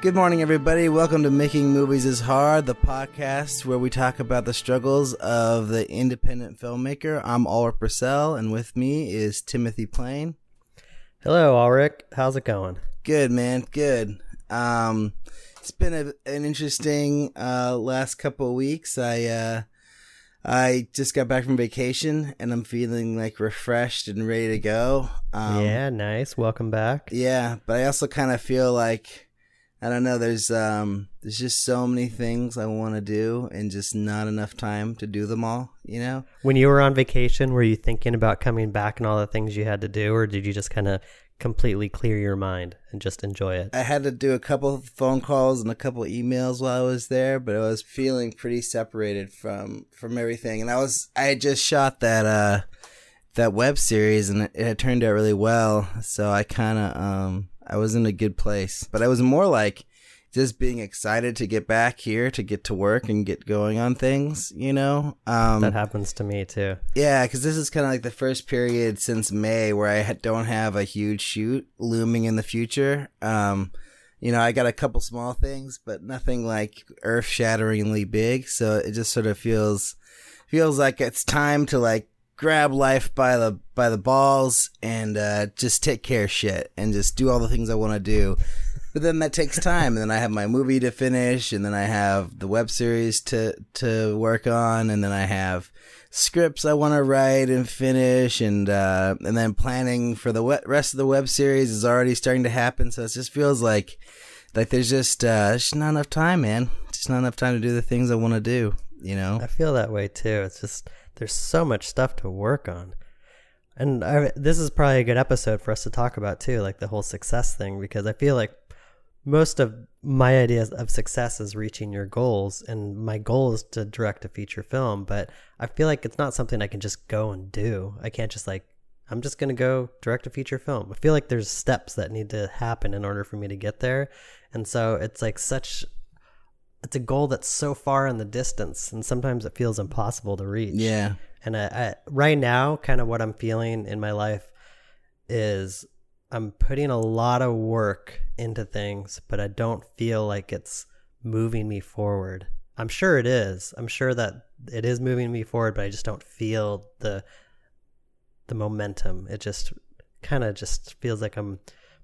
Good morning, everybody. Welcome to Making Movies is Hard, the podcast where we talk about the struggles of the independent filmmaker. I'm Alrik Purcell, and with me is Timothy Plain. Hello, Alrik. How's it going? Good, man. Good. Um, it's been a, an interesting uh, last couple of weeks. I uh, I just got back from vacation, and I'm feeling like refreshed and ready to go. Um, yeah, nice. Welcome back. Yeah, but I also kind of feel like I don't know. There's um, there's just so many things I want to do, and just not enough time to do them all. You know. When you were on vacation, were you thinking about coming back and all the things you had to do, or did you just kind of completely clear your mind and just enjoy it? I had to do a couple of phone calls and a couple emails while I was there, but I was feeling pretty separated from from everything. And I was I had just shot that uh that web series, and it, it had turned out really well. So I kind of um I was in a good place, but I was more like just being excited to get back here to get to work and get going on things, you know? Um, that happens to me too. Yeah, because this is kind of like the first period since May where I don't have a huge shoot looming in the future. Um, you know, I got a couple small things, but nothing like earth shatteringly big. So it just sort of feels feels like it's time to like grab life by the by the balls and uh, just take care of shit and just do all the things I want to do. But then that takes time, and then I have my movie to finish, and then I have the web series to to work on, and then I have scripts I want to write and finish, and uh, and then planning for the rest of the web series is already starting to happen. So it just feels like like there's just uh, just not enough time, man. Just not enough time to do the things I want to do. You know, I feel that way too. It's just there's so much stuff to work on. And I, this is probably a good episode for us to talk about too, like the whole success thing, because I feel like most of my ideas of success is reaching your goals, and my goal is to direct a feature film. But I feel like it's not something I can just go and do. I can't just like I'm just gonna go direct a feature film. I feel like there's steps that need to happen in order for me to get there, and so it's like such it's a goal that's so far in the distance and sometimes it feels impossible to reach. Yeah. And I, I, right now kind of what i'm feeling in my life is i'm putting a lot of work into things but i don't feel like it's moving me forward. I'm sure it is. I'm sure that it is moving me forward but i just don't feel the the momentum. It just kind of just feels like i'm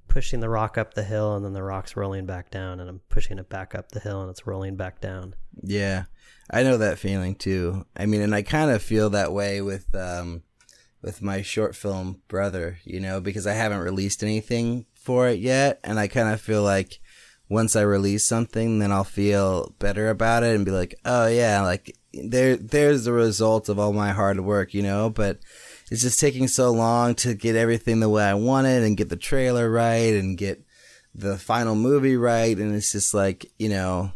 pushing the rock up the hill and then the rock's rolling back down and I'm pushing it back up the hill and it's rolling back down. Yeah. I know that feeling too. I mean, and I kind of feel that way with um with my short film brother, you know, because I haven't released anything for it yet and I kind of feel like once I release something, then I'll feel better about it and be like, "Oh yeah, like there there's the result of all my hard work, you know, but it's just taking so long to get everything the way I wanted and get the trailer right and get the final movie right. And it's just like, you know,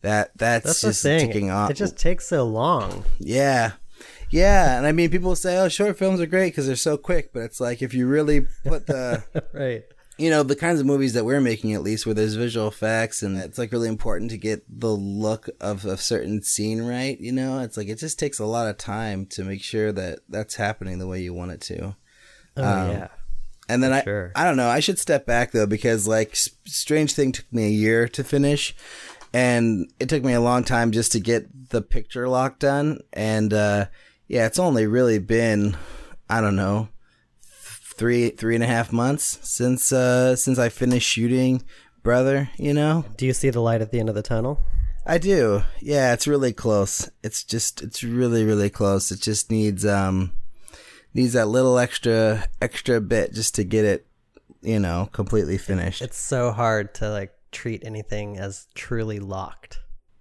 that that's, that's just ticking off. It just takes so long. Yeah. Yeah. And I mean, people say, oh, short films are great because they're so quick. But it's like, if you really put the. right you know the kinds of movies that we're making at least where there's visual effects and it's like really important to get the look of a certain scene right you know it's like it just takes a lot of time to make sure that that's happening the way you want it to oh um, yeah and then I, sure. I don't know. I should step back though because like Strange Thing took me a year to finish, and it took me a long time just to get the picture lock done. And uh, yeah, it's only really been I don't know three three and a half months since uh since I finished shooting brother you know? Do you see the light at the end of the tunnel? I do. Yeah it's really close. It's just it's really really close. It just needs um needs that little extra extra bit just to get it you know completely finished. it's so hard to like treat anything as truly locked.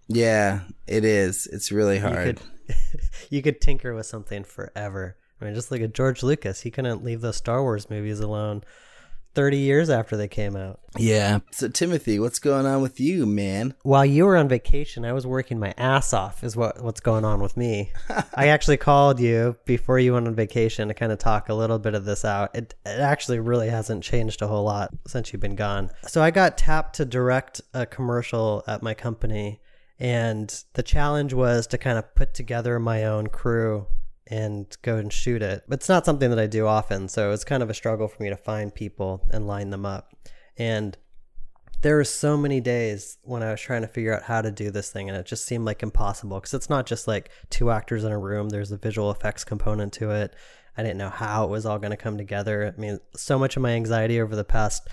Yeah it is. It's really hard. you could, you could tinker with something forever I mean, just look at George Lucas. He couldn't leave those Star Wars movies alone 30 years after they came out. Yeah. So, Timothy, what's going on with you, man? While you were on vacation, I was working my ass off, is what, what's going on with me. I actually called you before you went on vacation to kind of talk a little bit of this out. It, it actually really hasn't changed a whole lot since you've been gone. So, I got tapped to direct a commercial at my company. And the challenge was to kind of put together my own crew and go and shoot it. But it's not something that I do often, so it's kind of a struggle for me to find people and line them up. And there were so many days when I was trying to figure out how to do this thing, and it just seemed like impossible because it's not just like two actors in a room. There's a visual effects component to it. I didn't know how it was all going to come together. I mean, so much of my anxiety over the past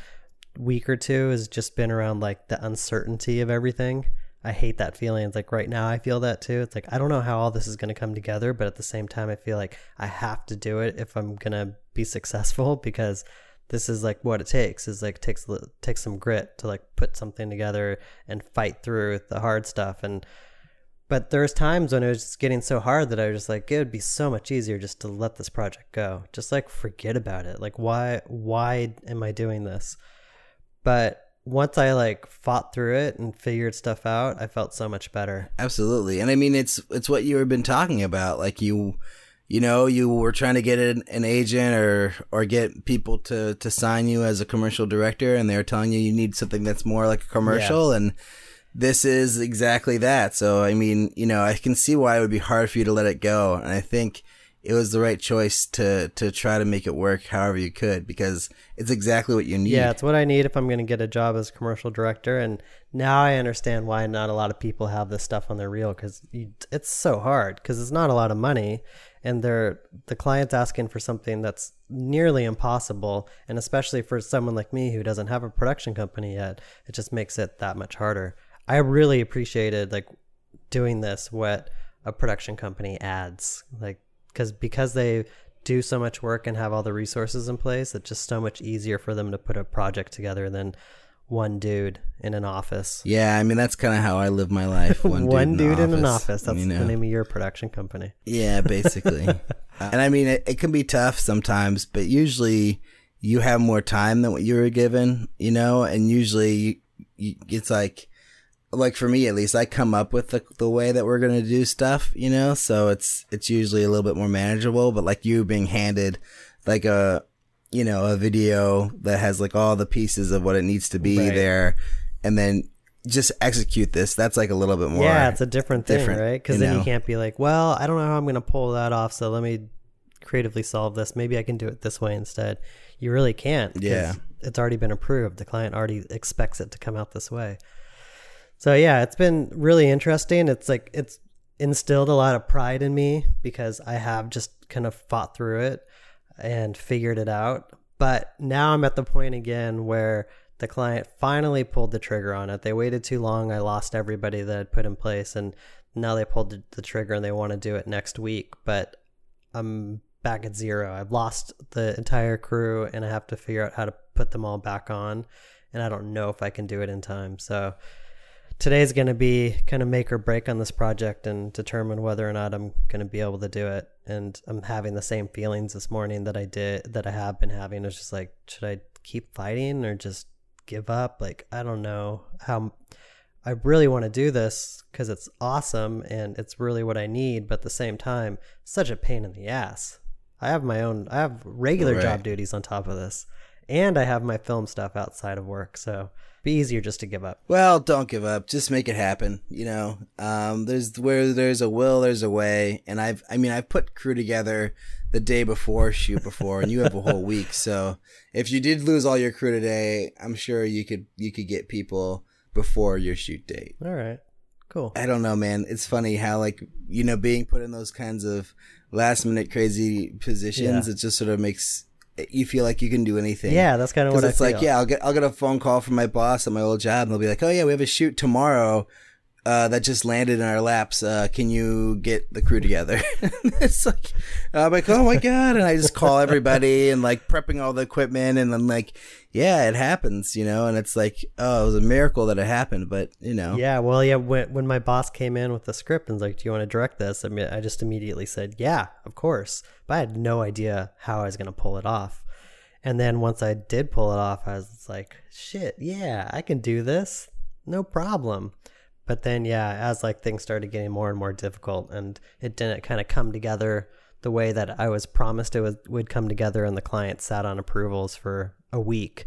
week or two has just been around like the uncertainty of everything. I hate that feeling. It's like right now I feel that too. It's like I don't know how all this is going to come together, but at the same time I feel like I have to do it if I'm going to be successful because this is like what it takes is like takes takes some grit to like put something together and fight through the hard stuff and but there's times when it was just getting so hard that I was just like it would be so much easier just to let this project go just like forget about it like why why am I doing this but once I like fought through it and figured stuff out I felt so much better absolutely and I mean it's it's what you have been talking about like you you know, you were trying to get an, an, agent or or get people to to sign you as a commercial director, and they're telling you you need something that's more like a commercial, yeah. and this is exactly that. So, I mean, you know, I can see why it would be hard for you to let it go, and I think it was the right choice to to try to make it work however you could because it's exactly what you need. Yeah, it's what I need if I'm going to get a job as commercial director. And now I understand why not a lot of people have this stuff on their reel because it's so hard because it's not a lot of money and they're the client's asking for something that's nearly impossible and especially for someone like me who doesn't have a production company yet it just makes it that much harder i really appreciated like doing this what a production company adds like because because they do so much work and have all the resources in place it's just so much easier for them to put a project together than one dude in an office. Yeah, I mean that's kind of how I live my life. One, one dude, dude in, in, an office. That's you know? the name of your production company. Yeah, basically. uh, and I mean it, it, can be tough sometimes, but usually you have more time than what you were given, you know, and usually you, you, it's like like for me at least I come up with the the way that we're going to do stuff, you know, so it's it's usually a little bit more manageable, but like you being handed like a you know, a video that has like all the pieces of what it needs to be right. there, and then just execute this. That's like a little bit more. Yeah, it's a different thing, different, right? Because then know? you can't be like, well, I don't know how I'm going to pull that off, so let me creatively solve this. Maybe I can do it this way instead. You really can't. Yeah, it's already been approved. The client already expects it to come out this way. So yeah, it's been really interesting. It's like it's instilled a lot of pride in me because I have just kind of fought through it and figured it out. But now I'm at the point again where the client finally pulled the trigger on it. They waited too long. I lost everybody that I'd put in place, and now they pulled the trigger and they want to do it next week. But I'm back at zero. I've lost the entire crew, and I have to figure out how to put them all back on. And I don't know if I can do it in time. So today's going to be kind of make or break on this project and determine whether or not I'm going to be able to do it. And I'm having the same feelings this morning that I did that I have been having. It's just like, should I keep fighting or just give up? Like, I don't know how. I really want to do this because it's awesome and it's really what I need, but at the same time, such a pain in the ass. I have my own, I have regular right. job duties on top of this, and I have my film stuff outside of work. So be easier just to give up. Well, don't give up. Just make it happen. You know, um, there's where there's a will, there's a way. And I've, I mean, I've put crew together the day before shoot before, and you have a whole week. So if you did lose all your crew today, I'm sure you could you could get people before your shoot date. All right, cool. I don't know, man. It's funny how like you know being put in those kinds of last minute crazy positions. Yeah. It just sort of makes you feel like you can do anything. Yeah, that's kind of what it's I feel. like. Yeah, I'll get I'll get a phone call from my boss at my old job, and they'll be like, "Oh yeah, we have a shoot tomorrow." Uh, that just landed in our laps. Uh, can you get the crew together? it's like, I'm like, oh my God. And I just call everybody and like prepping all the equipment. And I'm like, yeah, it happens, you know? And it's like, oh, it was a miracle that it happened, but you know. Yeah. Well, yeah. When, when my boss came in with the script and was like, do you want to direct this? I mean, I just immediately said, yeah, of course. But I had no idea how I was going to pull it off. And then once I did pull it off, I was like, shit, yeah, I can do this. No problem. But then, yeah, as like things started getting more and more difficult and it didn't kind of come together the way that I was promised it would, would come together and the client sat on approvals for a week,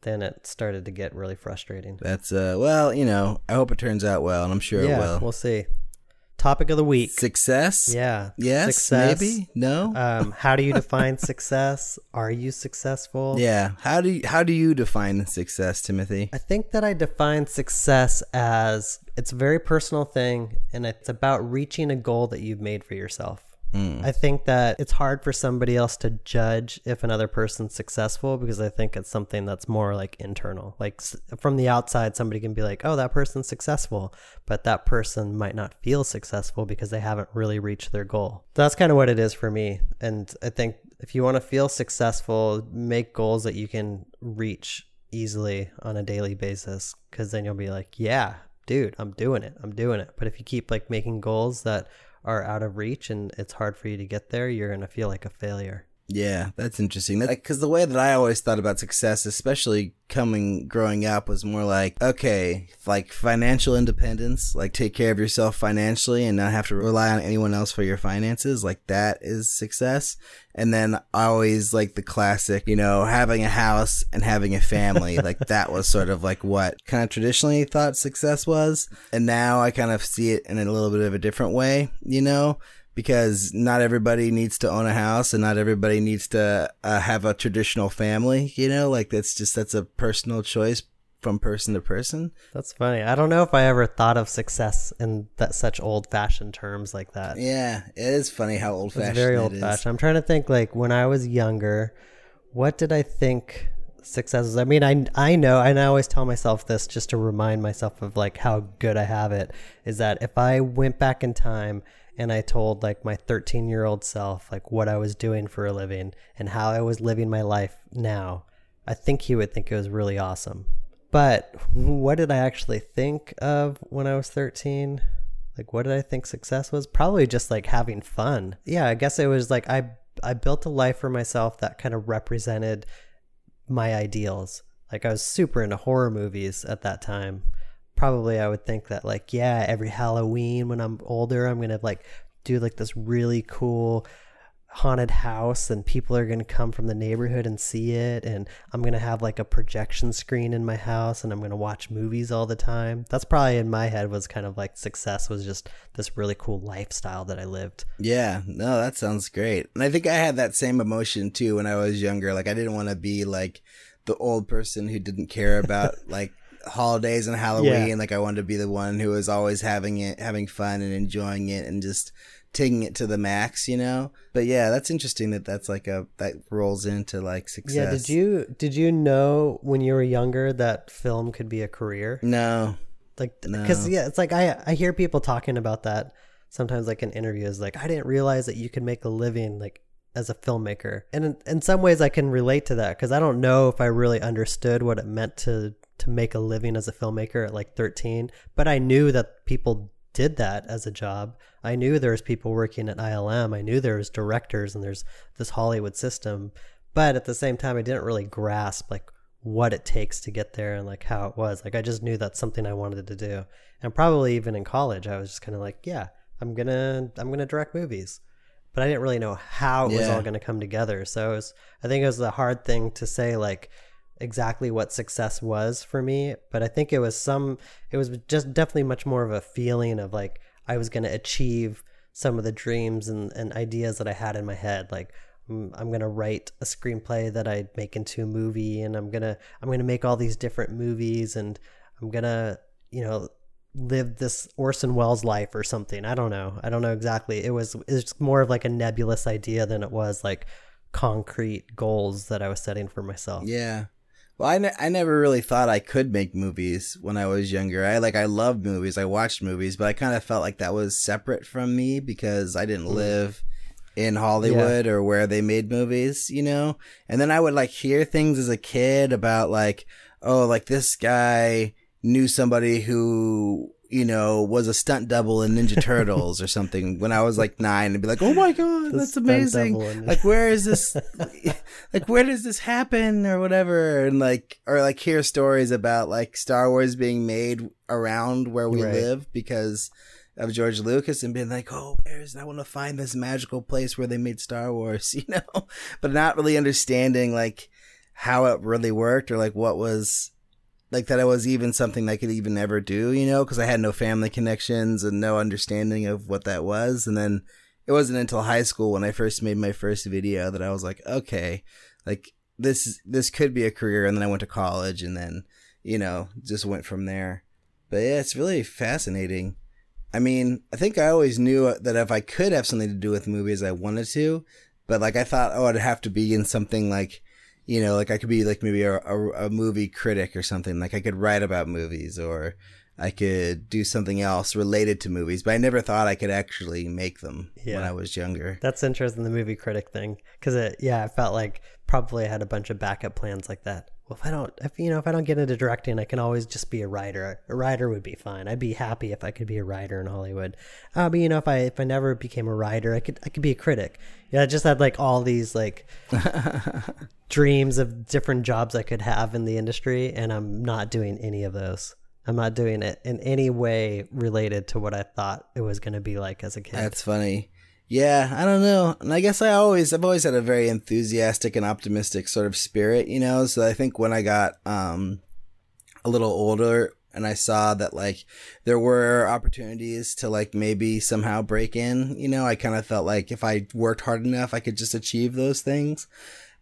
then it started to get really frustrating. That's, uh, well, you know, I hope it turns out well and I'm sure yeah, it will. We'll see topic of the week. Success? Yeah. Yes, Success. maybe? No? Um, how do you define success? Are you successful? yeah. How do you, how do you define success, Timothy? I think that I define success as it's a very personal thing and it's about reaching a goal that you've made for yourself. I think that it's hard for somebody else to judge if another person's successful because I think it's something that's more like internal. Like from the outside, somebody can be like, oh, that person's successful, but that person might not feel successful because they haven't really reached their goal. That's kind of what it is for me. And I think if you want to feel successful, make goals that you can reach easily on a daily basis because then you'll be like, yeah, dude, I'm doing it. I'm doing it. But if you keep like making goals that are out of reach and it's hard for you to get there, you're going to feel like a failure. Yeah, that's interesting. Because the way that I always thought about success, especially coming growing up, was more like okay, like financial independence, like take care of yourself financially and not have to rely on anyone else for your finances. Like that is success. And then I always like the classic, you know, having a house and having a family. like that was sort of like what kind of traditionally thought success was. And now I kind of see it in a little bit of a different way, you know because not everybody needs to own a house and not everybody needs to uh, have a traditional family you know like that's just that's a personal choice from person to person That's funny. I don't know if I ever thought of success in that such old fashioned terms like that. yeah it is funny how old fashioned. very old fashioned. I'm trying to think like when I was younger, what did I think success is? I mean, I I know, and I always tell myself this just to remind myself of like how good I have it. Is that if I went back in time and I told like my 13 year old self like what I was doing for a living and how I was living my life now, I think he would think it was really awesome. But what did I actually think of when I was 13? Like what did I think success was? Probably just like having fun. Yeah, I guess it was like I I built a life for myself that kind of represented my ideals. Like I was super into horror movies at that time. Probably I would think that like yeah, every Halloween when I'm older, I'm going to like do like this really cool haunted house and people are going to come from the neighborhood and see it and I'm going to have like a projection screen in my house and I'm going to watch movies all the time. That's probably in my head was kind of like success was just this really cool lifestyle that I lived. yeah no that sounds great and i think i had that same emotion too when i was younger like i didn't want to be like the old person who didn't care about like holidays and halloween Yeah. like i wanted to be the one who was always having it having fun and enjoying it and just taking it to the max you know but yeah that's interesting that that's like a that rolls into like success Yeah, did you did you know when you were younger that film could be a career? no Like cuz yeah, it's like I I hear people talking about that sometimes like in interviews like I didn't realize that you could make a living like as a filmmaker. And in, in some ways I can relate to that cuz I don't know if I really understood what it meant to to make a living as a filmmaker at like 13, but I knew that people did that as a job. I knew there was people working at ILM. I knew there was directors and there's this Hollywood system. But at the same time I didn't really grasp like what it takes to get there and like how it was. Like I just knew that's something I wanted to do. And probably even in college I was just kind of like, yeah, I'm going to I'm going to direct movies. But I didn't really know how it was all going to come together. So it was I think it was a hard thing to say like exactly what success was for me, but I think it was some it was just definitely much more of a feeling of like I was going to achieve some of the dreams and, and ideas that I had in my head like mm, I'm gonna write a screenplay that I make into a movie, and I'm gonna I'm gonna make all these different movies, and I'm gonna you know live this Orson Welles life or something. I don't know. I don't know exactly. It was it's more of like a nebulous idea than it was like concrete goals that I was setting for myself. Yeah. Well, I, ne- I never really thought I could make movies when I was younger. I like I loved movies. I watched movies, but I kind of felt like that was separate from me because I didn't mm. live in Hollywood or where they made movies, you know? And then I would like hear things as a kid about like, oh, like this guy knew somebody who, you know, was a stunt double in Ninja Turtles or something when I was like nine and be like, oh my God, The that's amazing. Like, where is this? like, where does this happen or whatever? And like, or like hear stories about like Star Wars being made around where we Right. live because of George Lucas and being like, oh, where's, I want to find this magical place where they made Star Wars, you know, but not really understanding like how it really worked or like what was like that I was even something I could even ever do, you know, because I had no family connections and no understanding of what that was. And then it wasn't until high school when I first made my first video that I was like, okay, like this this could be a career. And then I went to college and then you know just went from there. But yeah, it's really fascinating. I mean, I think I always knew that if I could have something to do with movies, I wanted to. But like I thought, oh, I'd have to be in something like you know, like I could be like maybe a, a, a, movie critic or something. Like I could write about movies or I could do something else related to movies, but I never thought I could actually make them yeah. when I was younger. That's interesting, the movie critic thing. Cause it, yeah, I felt like probably I had a bunch of backup plans like that. Well, if I don't, if you know, if I don't get into directing, I can always just be a writer. A writer would be fine. I'd be happy if I could be a writer in Hollywood. Uh, but you know, if I if I never became a writer, I could I could be a critic. Yeah, I just had like all these like dreams of different jobs I could have in the industry, and I'm not doing any of those. I'm not doing it in any way related to what I thought it was going to be like as a kid. That's funny. Yeah, I don't know. And I guess I always I've always had a very enthusiastic and optimistic sort of spirit, you know. So I think when I got um a little older and I saw that like there were opportunities to like maybe somehow break in, you know, I kind of felt like if I worked hard enough, I could just achieve those things.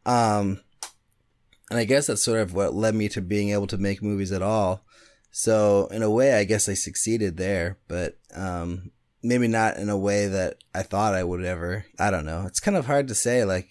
Um and I guess that's sort of what led me to being able to make movies at all. So in a way, I guess I succeeded there, but um maybe not in a way that I thought I would ever. I don't know. It's kind of hard to say like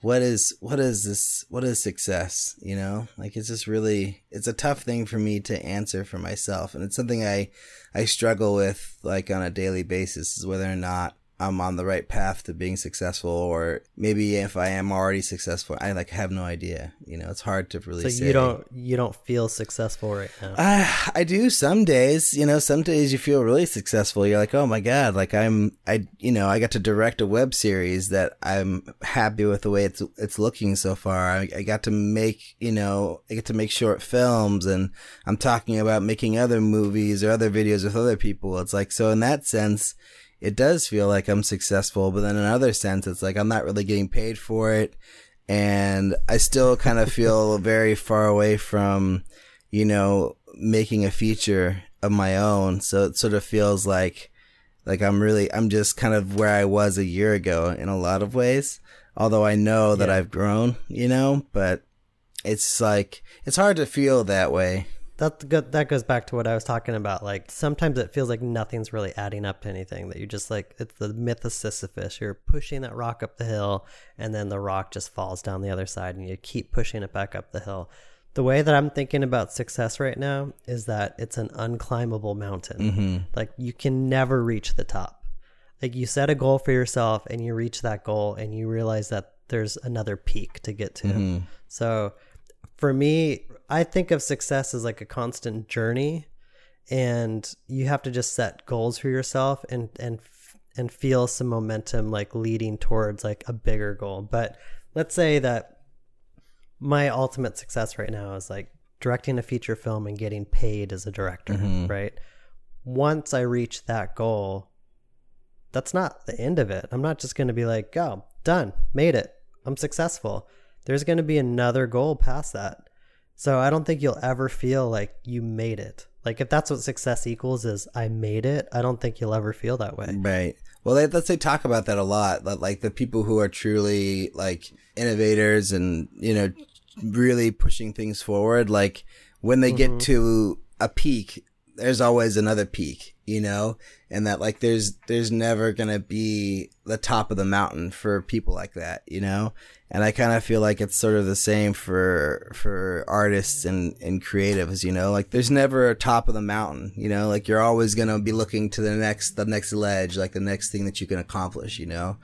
what is what is this what is success, you know? Like it's just really it's a tough thing for me to answer for myself and it's something I I struggle with like on a daily basis is whether or not I'm on the right path to being successful, or maybe if I am already successful, I like have no idea. You know, it's hard to really. So say. you don't you don't feel successful right now. Uh, I do some days. You know, some days you feel really successful. You're like, oh my god, like I'm I you know I got to direct a web series that I'm happy with the way it's it's looking so far. I, I got to make you know I get to make short films, and I'm talking about making other movies or other videos with other people. It's like so in that sense it does feel like I'm successful, but then in another sense, it's like I'm not really getting paid for it. And I still kind of feel very far away from, you know, making a feature of my own. So it sort of feels like, like I'm really, I'm just kind of where I was a year ago in a lot of ways. Although I know that yeah. I've grown, you know, but it's like, it's hard to feel that way that that goes back to what I was talking about. Like sometimes it feels like nothing's really adding up to anything. That you just like it's the myth of Sisyphus. You're pushing that rock up the hill, and then the rock just falls down the other side, and you keep pushing it back up the hill. The way that I'm thinking about success right now is that it's an unclimbable mountain. Mm-hmm. Like you can never reach the top. Like you set a goal for yourself, and you reach that goal, and you realize that there's another peak to get to. Mm-hmm. So for me, I think of success as like a constant journey and you have to just set goals for yourself and and and feel some momentum like leading towards like a bigger goal. But let's say that my ultimate success right now is like directing a feature film and getting paid as a director, mm-hmm. right? Once I reach that goal, that's not the end of it. I'm not just going to be like, "Oh, done, made it. I'm successful." There's going to be another goal past that. So I don't think you'll ever feel like you made it. Like if that's what success equals is I made it, I don't think you'll ever feel that way. Right. Well, they, they talk about that a lot. Like the people who are truly like innovators and you know really pushing things forward, like when they mm-hmm. get to a peak, there's always another peak, you know, and that like there's there's never gonna be the top of the mountain for people like that, you know, and I kind of feel like it's sort of the same for for artists and and creatives, you know, like there's never a top of the mountain, you know, like you're always gonna be looking to the next the next ledge, like the next thing that you can accomplish, you know,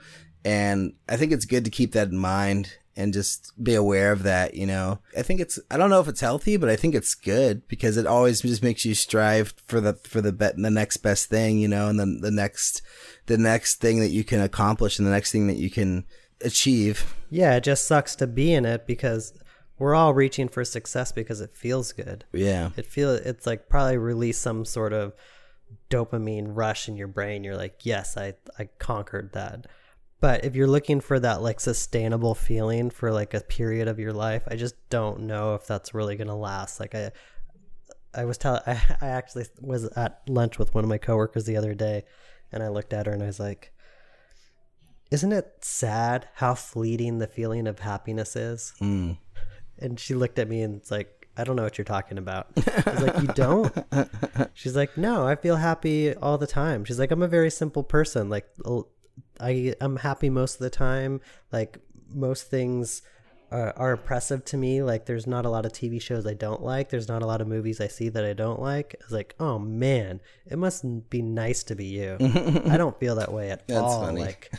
and I think it's good to keep that in mind and just be aware of that, you know. I think it's I don't know if it's healthy, but I think it's good because it always just makes you strive for the for the bet the next best thing, you know, and then the next the next thing that you can accomplish and the next thing that you can achieve. Yeah, it just sucks to be in it because we're all reaching for success because it feels good. Yeah. It feel it's like probably release some sort of dopamine rush in your brain. You're like, "Yes, I I conquered that." But if you're looking for that like sustainable feeling for like a period of your life, I just don't know if that's really going to last. Like I I was telling, I, I actually was at lunch with one of my coworkers the other day, and I looked at her and I was like, "Isn't it sad how fleeting the feeling of happiness is?" Mm. And she looked at me and it's like, "I don't know what you're talking about." I was like, "You don't?" She's like, "No, I feel happy all the time." She's like, "I'm a very simple person. Like, I I'm happy most of the time. Like most things." Are, are impressive to me. Like, there's not a lot of TV shows I don't like. There's not a lot of movies I see that I don't like. It's like, oh man, it must be nice to be you. I don't feel that way at That's all. funny. Like,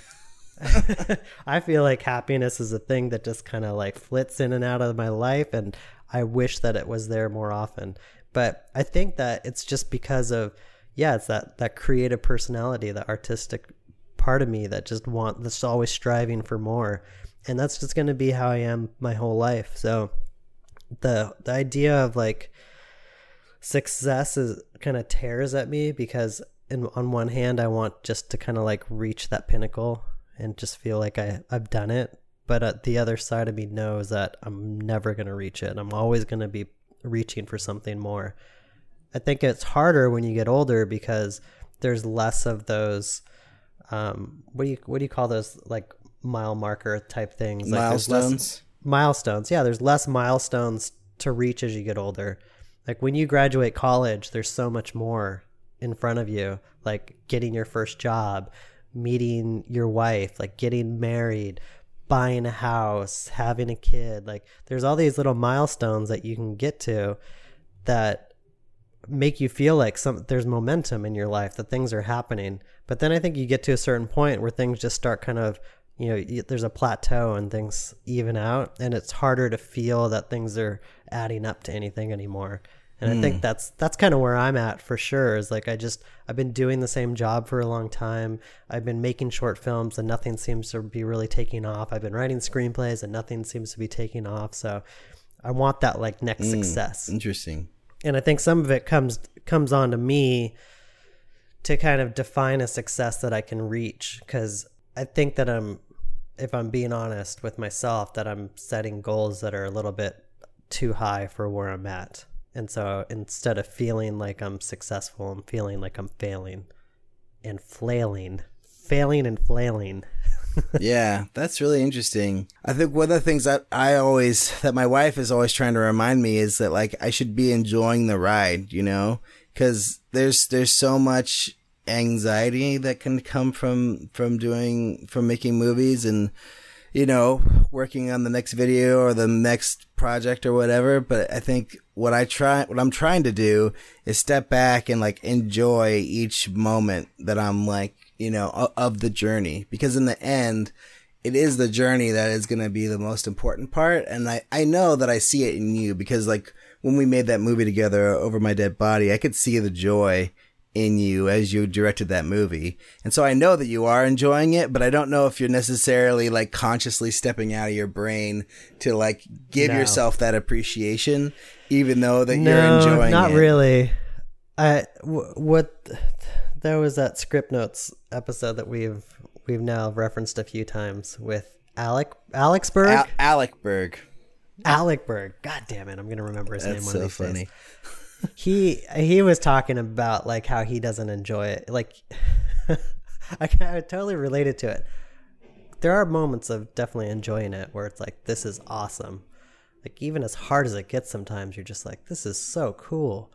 I feel like happiness is a thing that just kind of like flits in and out of my life, and I wish that it was there more often. But I think that it's just because of yeah, it's that that creative personality, that artistic part of me that just want that's always striving for more, and that's just going to be how I am my whole life. So the the idea of like success is kind of tears at me because in, on one hand I want just to kind of like reach that pinnacle and just feel like I, I've done it. But at the other side of me knows that I'm never going to reach it. I'm always going to be reaching for something more. I think it's harder when you get older because there's less of those. Um, what do you what do you call those like mile marker type things? Like there's less- Milestones. milestones. Yeah, there's less milestones to reach as you get older. Like when you graduate college, there's so much more in front of you, like getting your first job, meeting your wife, like getting married, buying a house, having a kid. Like there's all these little milestones that you can get to that make you feel like some there's momentum in your life that things are happening. But then i think you get to a certain point where things just start kind of you know there's a plateau and things even out and it's harder to feel that things are adding up to anything anymore. And i think hmm. that's that's kind of where i'm at for sure is like i just i've been doing the same job for a long time. I've been making short films and nothing seems to be really taking off. I've been writing screenplays and nothing seems to be taking off. So i want that like next hmm. success. Interesting. And I think some of it comes comes on to me to kind of define a success that I can reach because I think that I'm if I'm being honest with myself that I'm setting goals that are a little bit too high for where I'm at. And so instead of feeling like I'm successful, I'm feeling like I'm failing and flailing, failing and flailing. Yeah, that's really interesting. I think one of the things that I always, that my wife is always trying to remind me is that like I should be enjoying the ride, you know, because there's there's so much anxiety that can come from from doing from making movies and you know working on the next video or the next project or whatever but i think what i try what i'm trying to do is step back and like enjoy each moment that i'm like you know of the journey because in the end it is the journey that is going to be the most important part and i i know that i see it in you because like when we made that movie together uh, over my dead body i could see the joy in you as you directed that movie. And so I know that you are enjoying it, but I don't know if you're necessarily like consciously stepping out of your brain to like give No. yourself that appreciation, even though that no, you're enjoying not it. Not really. I w- what there was that script notes episode that we've we've now referenced a few times with Alec Alex Berg. Al- Alec Berg. Alec Berg. God damn it, I'm gonna remember his name That's one so of these funny. days. He he was talking about like how he doesn't enjoy it. Like I, I totally related to it. There are moments of definitely enjoying it where it's like this is awesome. Like even as hard as it gets, sometimes you're just like this is so cool.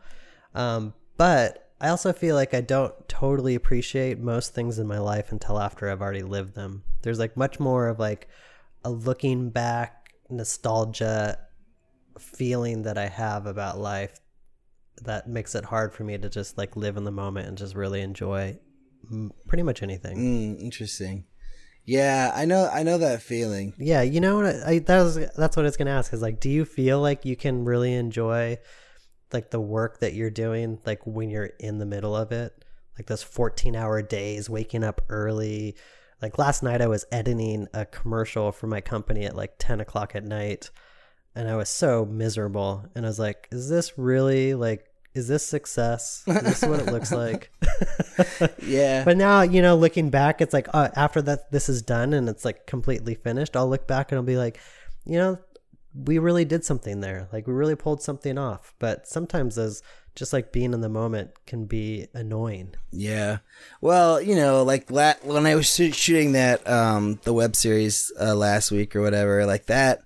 Um, but I also feel like I don't totally appreciate most things in my life until after I've already lived them. There's like much more of like a looking back nostalgia feeling that I have about life that makes it hard for me to just like live in the moment and just really enjoy pretty much anything. Mm, interesting. Yeah, I know. I know that feeling. Yeah, you know what? I, I that was that's what I was gonna ask. Is like, do you feel like you can really enjoy like the work that you're doing, like when you're in the middle of it, like those 14 hour days, waking up early. Like last night, I was editing a commercial for my company at like 10 o'clock at night, and I was so miserable. And I was like, is this really like? Is this success? Is this what it looks like? Yeah. But now, you know, looking back, it's like uh, after that this is done and it's like completely finished, I'll look back and I'll be like, you know, we really did something there. Like we really pulled something off. But sometimes those just like being in the moment can be annoying. Yeah. Well, you know, like la- when I was sh- shooting that um the web series uh, last week or whatever, like that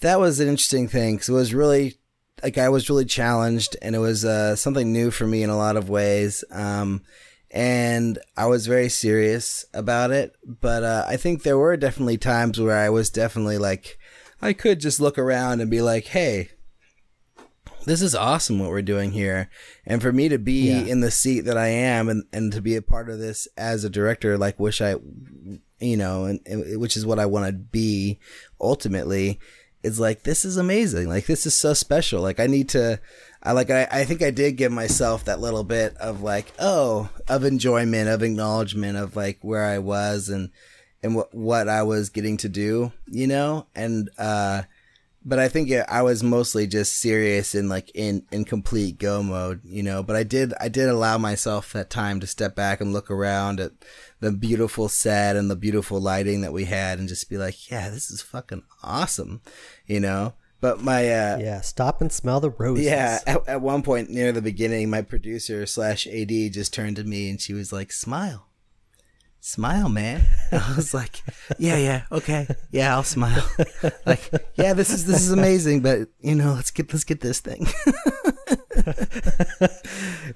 that was an interesting thing cuz it was really like I was really challenged and it was uh something new for me in a lot of ways. Um and I was very serious about it, but uh I think there were definitely times where I was definitely like I could just look around and be like, "Hey, this is awesome what we're doing here. And for me to be Yeah. in the seat that I am and, and to be a part of this as a director, like wish I, you know, and, and which is what I want to be ultimately is like, this is amazing. Like, this is so special. Like, I need to, I like, I, I think I did give myself that little bit of like, oh, of enjoyment, of acknowledgement of like where I was and, and what, what I was getting to do, you know? And, uh, but I think it, I was mostly just serious and like in in complete go mode, you know. But I did I did allow myself that time to step back and look around at the beautiful set and the beautiful lighting that we had, and just be like, yeah, this is fucking awesome, you know. But my uh, Yeah, stop and smell the roses. yeah, at, at one point near the beginning, my producer slash AD just turned to me and she was like, "Smile, smile, man." I was like, "Yeah, yeah, okay, yeah, I'll smile." like, yeah, this is this is amazing, but you know, let's get let's get this thing.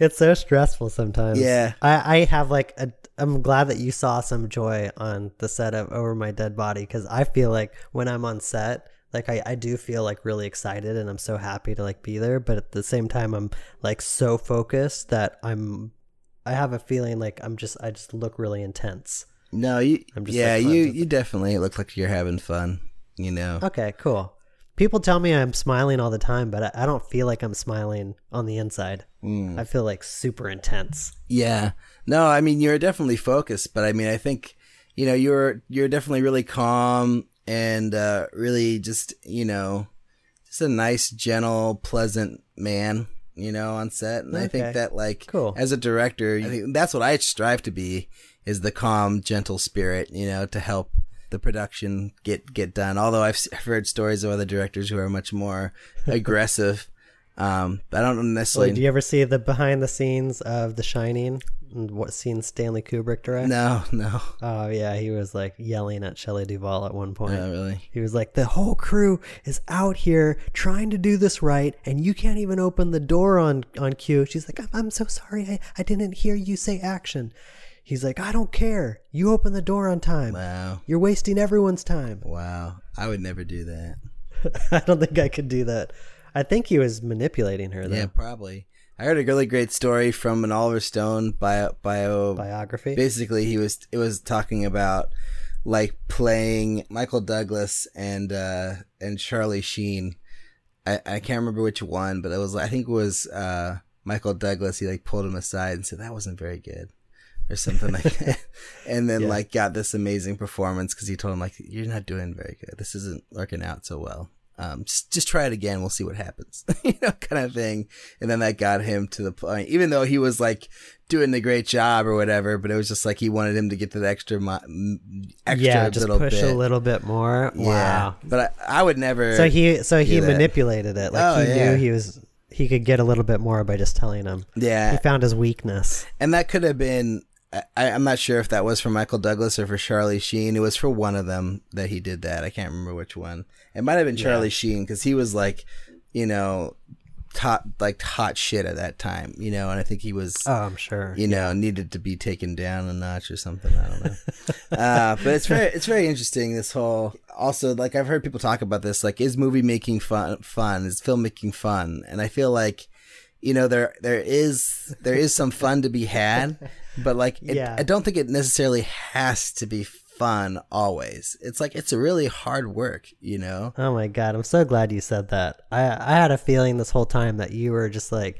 it's so stressful sometimes. Yeah. I, I have like a. I'm glad that you saw some joy on the set of Over My Dead Body because I feel like when I'm on set, like I, I do feel like really excited and I'm so happy to like be there. But at the same time, I'm like so focused that I'm. I have a feeling like I'm just. I just look really intense. no, you, I'm just, yeah, like, you you definitely look like you're having fun, you know. Okay, cool. People tell me I'm smiling all the time, but I, I don't feel like I'm smiling on the inside. Mm. I feel like super intense. Yeah. No, I mean you're definitely focused, but I mean I think you know you're you're definitely really calm and uh really just, you know, just a nice, gentle, pleasant man, you know, on set. And I think that like Cool. as a director, I that's what I strive to be is the calm, gentle spirit, you know, to help the production get get done. Although I've, heard stories of other directors who are much more aggressive. Um, I don't necessarily do you ever see the behind the scenes of The Shining? And what scene Stanley Kubrick direct? No, no. Oh yeah, he was like yelling at Shelley Duvall at one point. Not really. He was like, "The whole crew is out here trying to do this right, and you can't even open the door on on cue." She's like, "I'm, I'm so sorry, I, I didn't hear you say action." He's like, "I don't care. You open the door on time. Wow. You're wasting everyone's time." Wow. I would never do that. I don't think I could do that. I think he was manipulating her though. Yeah, probably. I heard a really great story from an Oliver Stone bio bio Biography. basically he was it was talking about like playing Michael Douglas and uh and Charlie Sheen. I, I can't remember which one, but it was I think it was uh Michael Douglas. He like pulled him aside and said that wasn't very good. Or something like that, and then Yeah. like got this amazing performance because he told him like you're not doing very good. This isn't working out so well. Um, just just try it again. We'll see what happens, you know, kind of thing. And then that got him to the point, even though he was like doing the great job or whatever, but it was just like he wanted him to get to the extra, mi- extra yeah, just little push bit. a little bit more. Yeah, Wow. but I, I would never. So he so he do that. manipulated it. Like Oh, he yeah. knew he was he could get a little bit more by just telling him. yeah, He found his weakness. and that could have been. I, I'm not sure if that was for Michael Douglas or for Charlie Sheen. It was for one of them that he did that. I can't remember which one. It might have been Charlie Sheen because he was like, you know, top like hot shit at that time. You know, and I think he was. Oh, I'm sure. you know, needed to be taken down a notch or something. I don't know. uh, but it's very, it's very interesting. This whole, also, like I've heard people talk about this. Like, is movie making fun? Fun is filmmaking fun? And I feel like, you know, there there is there is some fun to be had, but like, it, Yeah. I don't think it necessarily has to be fun always. It's like it's a really hard work. You know. Oh my god, I'm so glad you said that. I I had a feeling this whole time that you were just like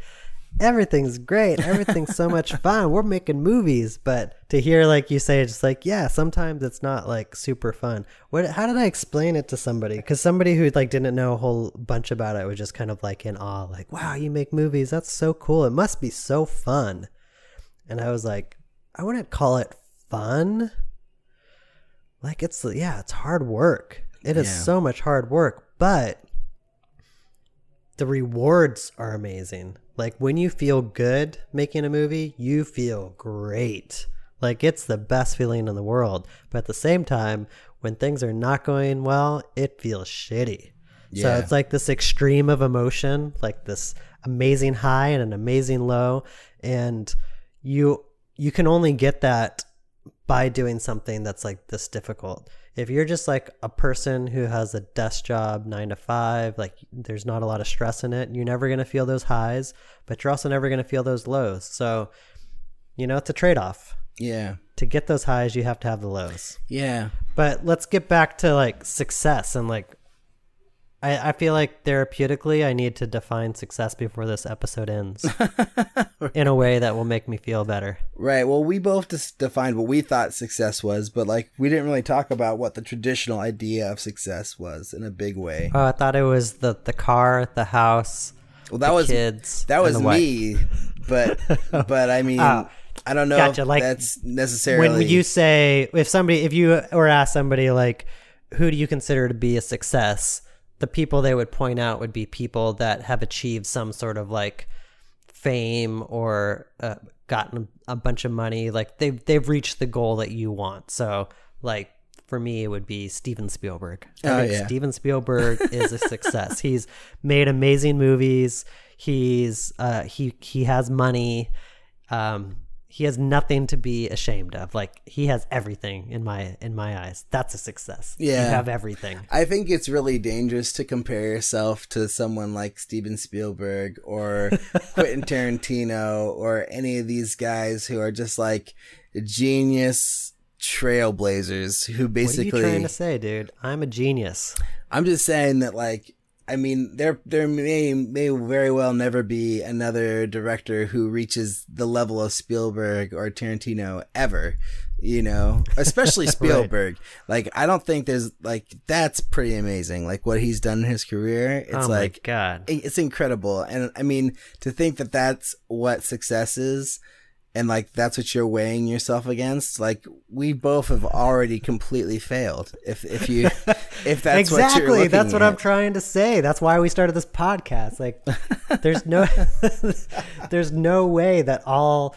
everything's great, everything's so much fun. We're making movies, but to hear like you say just like, yeah, sometimes it's not like super fun. What how did I explain it to somebody? Cuz somebody who like didn't know a whole bunch about it was just kind of like in awe like, "Wow, you make movies. That's so cool. It must be so fun." And I was like, I wouldn't call it fun. Like it's yeah, it's hard work. It is Yeah. so much hard work, but the rewards are amazing. Like when you feel good making a movie, you feel great. Like it's the best feeling in the world. But at the same time, when things are not going well, it feels shitty. Yeah. So it's like this extreme of emotion, like this amazing high and an amazing low, and you you can only get that by doing something that's like this difficult. If you're just like a person who has a desk job, nine to five, like there's not a lot of stress in it, you're never going to feel those highs, but you're also never going to feel those lows. So, you know, it's a trade off. Yeah. To get those highs, you have to have the lows. Yeah. But let's get back to like success and like I, I feel like therapeutically I need to define success before this episode ends in a way that will make me feel better. Right. Well, we both just defined what we thought success was, but like we didn't really talk about what the traditional idea of success was in a big way. Oh, I thought it was the the car, the house, Well, that the was kids. that was me, but but I mean, Oh. I don't know Gotcha, if like, that's necessarily When you say if somebody if you or ask somebody like who do you consider to be a success, the people they would point out would be people that have achieved some sort of like fame or uh, gotten a bunch of money like they've they've reached the goal that you want. So like for me it would be Steven Spielberg. I Oh, think yeah. Steven Spielberg is a success. He's made amazing movies. He's uh he he has money. Um he has nothing to be ashamed of. Like he has everything in my in my eyes. That's a success. Yeah. You have everything. I think it's really dangerous to compare yourself to someone like Steven Spielberg or Quentin Tarantino or any of these guys who are just like genius trailblazers who basically. What are you trying to say, dude? I'm a genius. I'm just saying that like I mean there there may may very well never be another director who reaches the level of Spielberg or Tarantino ever, you know, especially Spielberg. Like I don't think there's like that's pretty amazing like what he's done in his career. It's oh like my god. it's incredible and i mean to think that that's what success is and like that's what you're weighing yourself against like we both have already completely failed if if you if that's what you're exactly. looking That's what at. I'm trying to say. That's why we started this podcast. Like, there's no, there's no way that all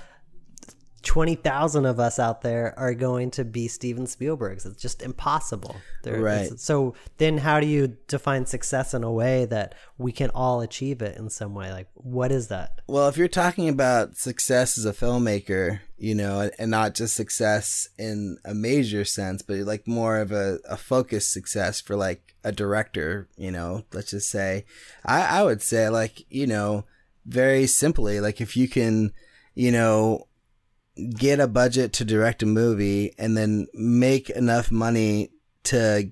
twenty thousand of us out there are going to be Steven Spielberg's. It's just impossible. There- Right. So then, how do you define success in a way that we can all achieve it in some way? Like, what is that? well if you're talking about success as a filmmaker you know and not just success in a major sense but like more of a, a focused success for like a director you know let's just say i i would say like you know very simply like if you can you know get a budget to direct a movie and then make enough money to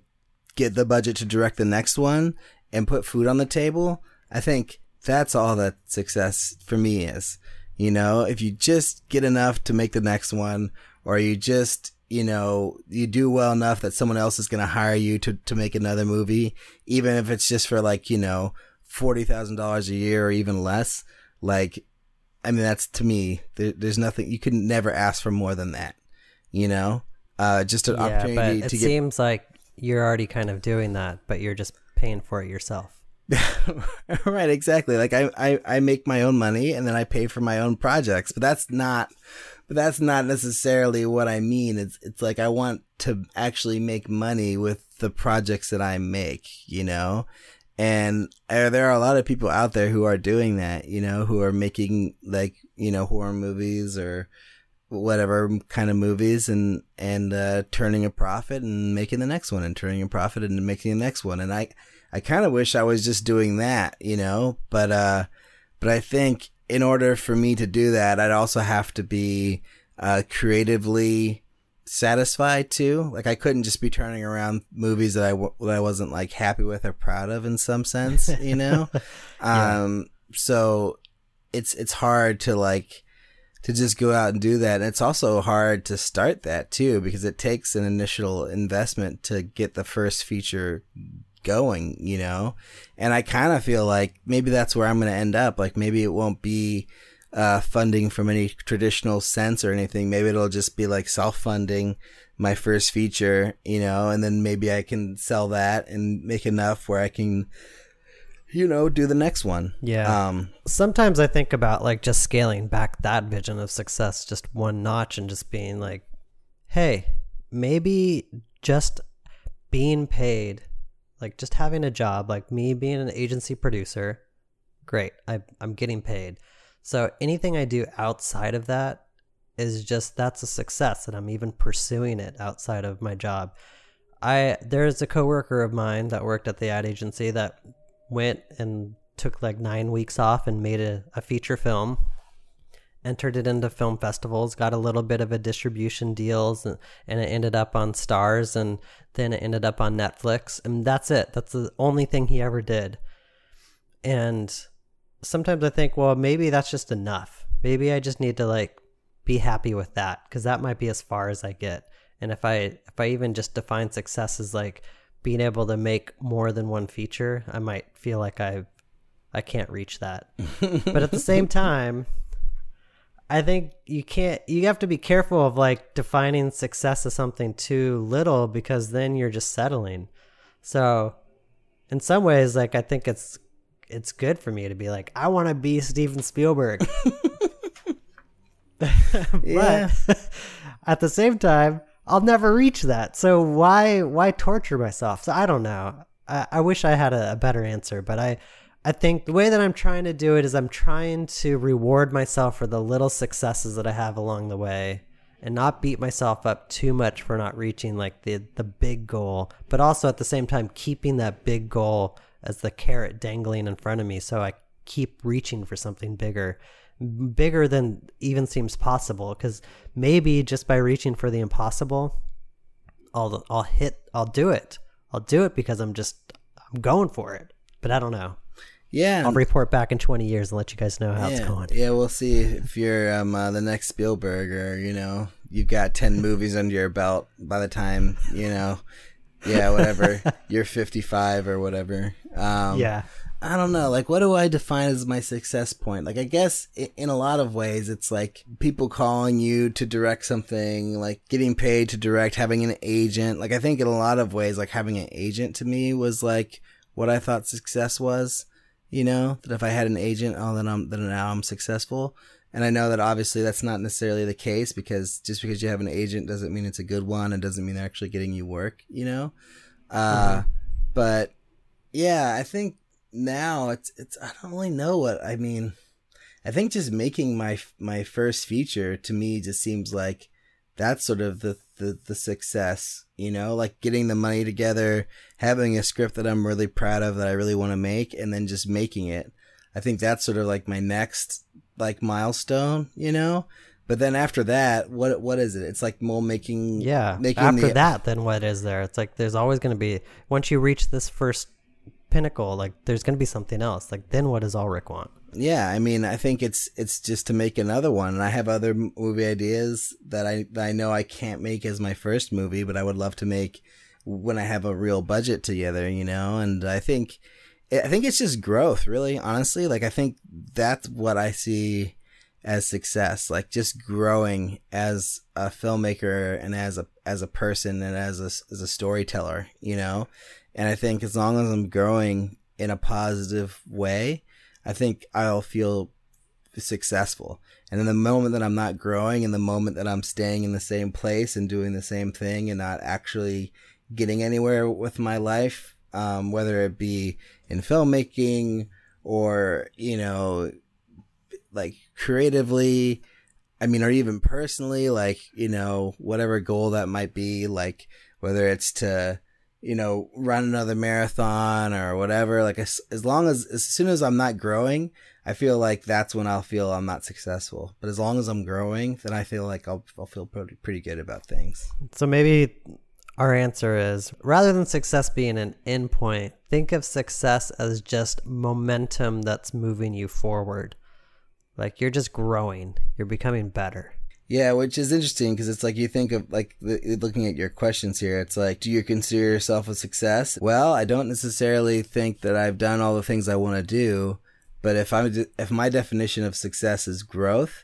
get the budget to direct the next one and put food on the table, I think that's all that success for me is. You know, if you just get enough to make the next one, or you just, you know, you do well enough that someone else is going to hire you to, to make another movie, even if it's just for like, you know, $40,000 a year or even less, like, I mean, that's to me, there, there's nothing, you could never ask for more than that, you know? Uh, just an Yeah, but opportunity it to get seems like you're already kind of doing that, but you're just paying for it yourself. right, exactly. Like I, I, I make my own money and then I pay for my own projects, but that's not, but that's not necessarily what I mean. It's, it's like I want to actually make money with the projects that I make, you know? And there are a lot of people out there who are doing that, you know, who are making like, you know, horror movies or whatever kind of movies and, and, uh, turning a profit and making the next one and turning a profit and making the next one. And I, I kind of wish I was just doing that, you know, but, uh, but I think in order for me to do that, I'd also have to be, uh, creatively satisfied too. Like I couldn't just be turning around movies that I, w- that I wasn't like happy with or proud of in some sense, you know? Um, so it's, it's hard to like, to just go out and do that. And it's also hard to start that too, because it takes an initial investment to get the first feature going, you know? And I kind of feel like maybe that's where I'm going to end up. Like maybe it won't be, uh, funding from any traditional sense or anything. Maybe it'll just be like self funding my first feature, you know, and then maybe I can sell that and make enough where I can you know, do the next one. Yeah. Um, Sometimes I think about like just scaling back that vision of success just one notch and just being like, hey, maybe just being paid, like just having a job, like me being an agency producer, great. I, I'm getting paid. So anything I do outside of that is just that's a success and I'm even pursuing it outside of my job. I there's a coworker of mine that worked at the ad agency that went and took like nine weeks off and made a, a feature film entered it into film festivals got a little bit of a distribution deals and, and it ended up on Starz and then it ended up on netflix and that's it that's the only thing he ever did and sometimes i think well maybe that's just enough. Maybe i just need to like be happy with that because that might be as far as i get. And if i if i even just define success as like being able to make more than one feature i might feel like i i can't reach that. But at the same time i think you can't you have to be careful of like defining success as something too little because then you're just settling. So in some ways like i think it's it's good for me to be like i want to be steven spielberg. But at the same time i'll never reach that. So why why torture myself? So i don't know. I, I wish i had a, a better answer but i i think the way that i'm trying to do it is i'm trying to reward myself for the little successes that i have along the way and not beat myself up too much for not reaching like the the big goal but also at the same time keeping that big goal as the carrot dangling in front of me so i keep reaching for something bigger bigger than even seems possible. Because maybe just by reaching for the impossible i'll i'll hit i'll do it. I'll do it because i'm just i'm going for it. But i don't know. Yeah. i'll report back in 20 years and let you guys know how it's going. Yeah, we'll see if you're um, uh, the next Spielberg or, you know, you've got 10 movies under your belt by the time, you know, yeah, whatever, you're 55 or whatever. Um, yeah I don't know. Like, what do I define as my success point? Like, I guess in a lot of ways, it's like people calling you to direct something, like getting paid to direct, having an agent. Like, I think in a lot of ways, like having an agent to me was like what I thought success was. You know, that if I had an agent, oh, then I'm, then now I'm successful. And I know that obviously that's not necessarily the case because just because you have an agent doesn't mean it's a good one. It doesn't mean they're actually getting you work, you know? Uh, but yeah, I think now it's it's I don't really know what I mean. I think just making my my first feature to me just seems like that's sort of the the, the success, you know, like getting the money together, having a script that I'm really proud of that I really want to make, and then just making it. I think that's sort of like my next like milestone, you know. But then after that, what what is it? It's like more making yeah making after the, that then what is there it's like there's always going to be once you reach this first pinnacle like there's going to be something else like then what does Alrik want Yeah, I mean, I think it's it's just to make another one, and I have other movie ideas that I that I know I can't make as my first movie, but I would love to make when I have a real budget together, you know. And I think I think it's just growth, really, honestly. Like I think that's what I see as success, like just growing as a filmmaker and as a as a person and as a as a storyteller, you know. And I think as long as I'm growing in a positive way, I think I'll feel successful. And in the moment that I'm not growing, in the moment that I'm staying in the same place and doing the same thing and not actually getting anywhere with my life, um, whether it be in filmmaking or, you know, like creatively, I mean, or even personally, like, you know, whatever goal that might be, like, whether it's to, you know, run another marathon or whatever, like, as, as long as, as soon as I'm not growing, I feel like that's when I'll feel I'm not successful. But as long as I'm growing, then I feel like I'll, I'll feel pretty, pretty good about things. So maybe our answer is rather than success being an endpoint, think of success as just momentum that's moving you forward. Like you're just growing, you're becoming better. Yeah, which is interesting because it's like you think of like the, looking at your questions here. It's like, do you consider yourself a success? Well, I don't necessarily think that I've done all the things I want to do, but if I'm if my definition of success is growth,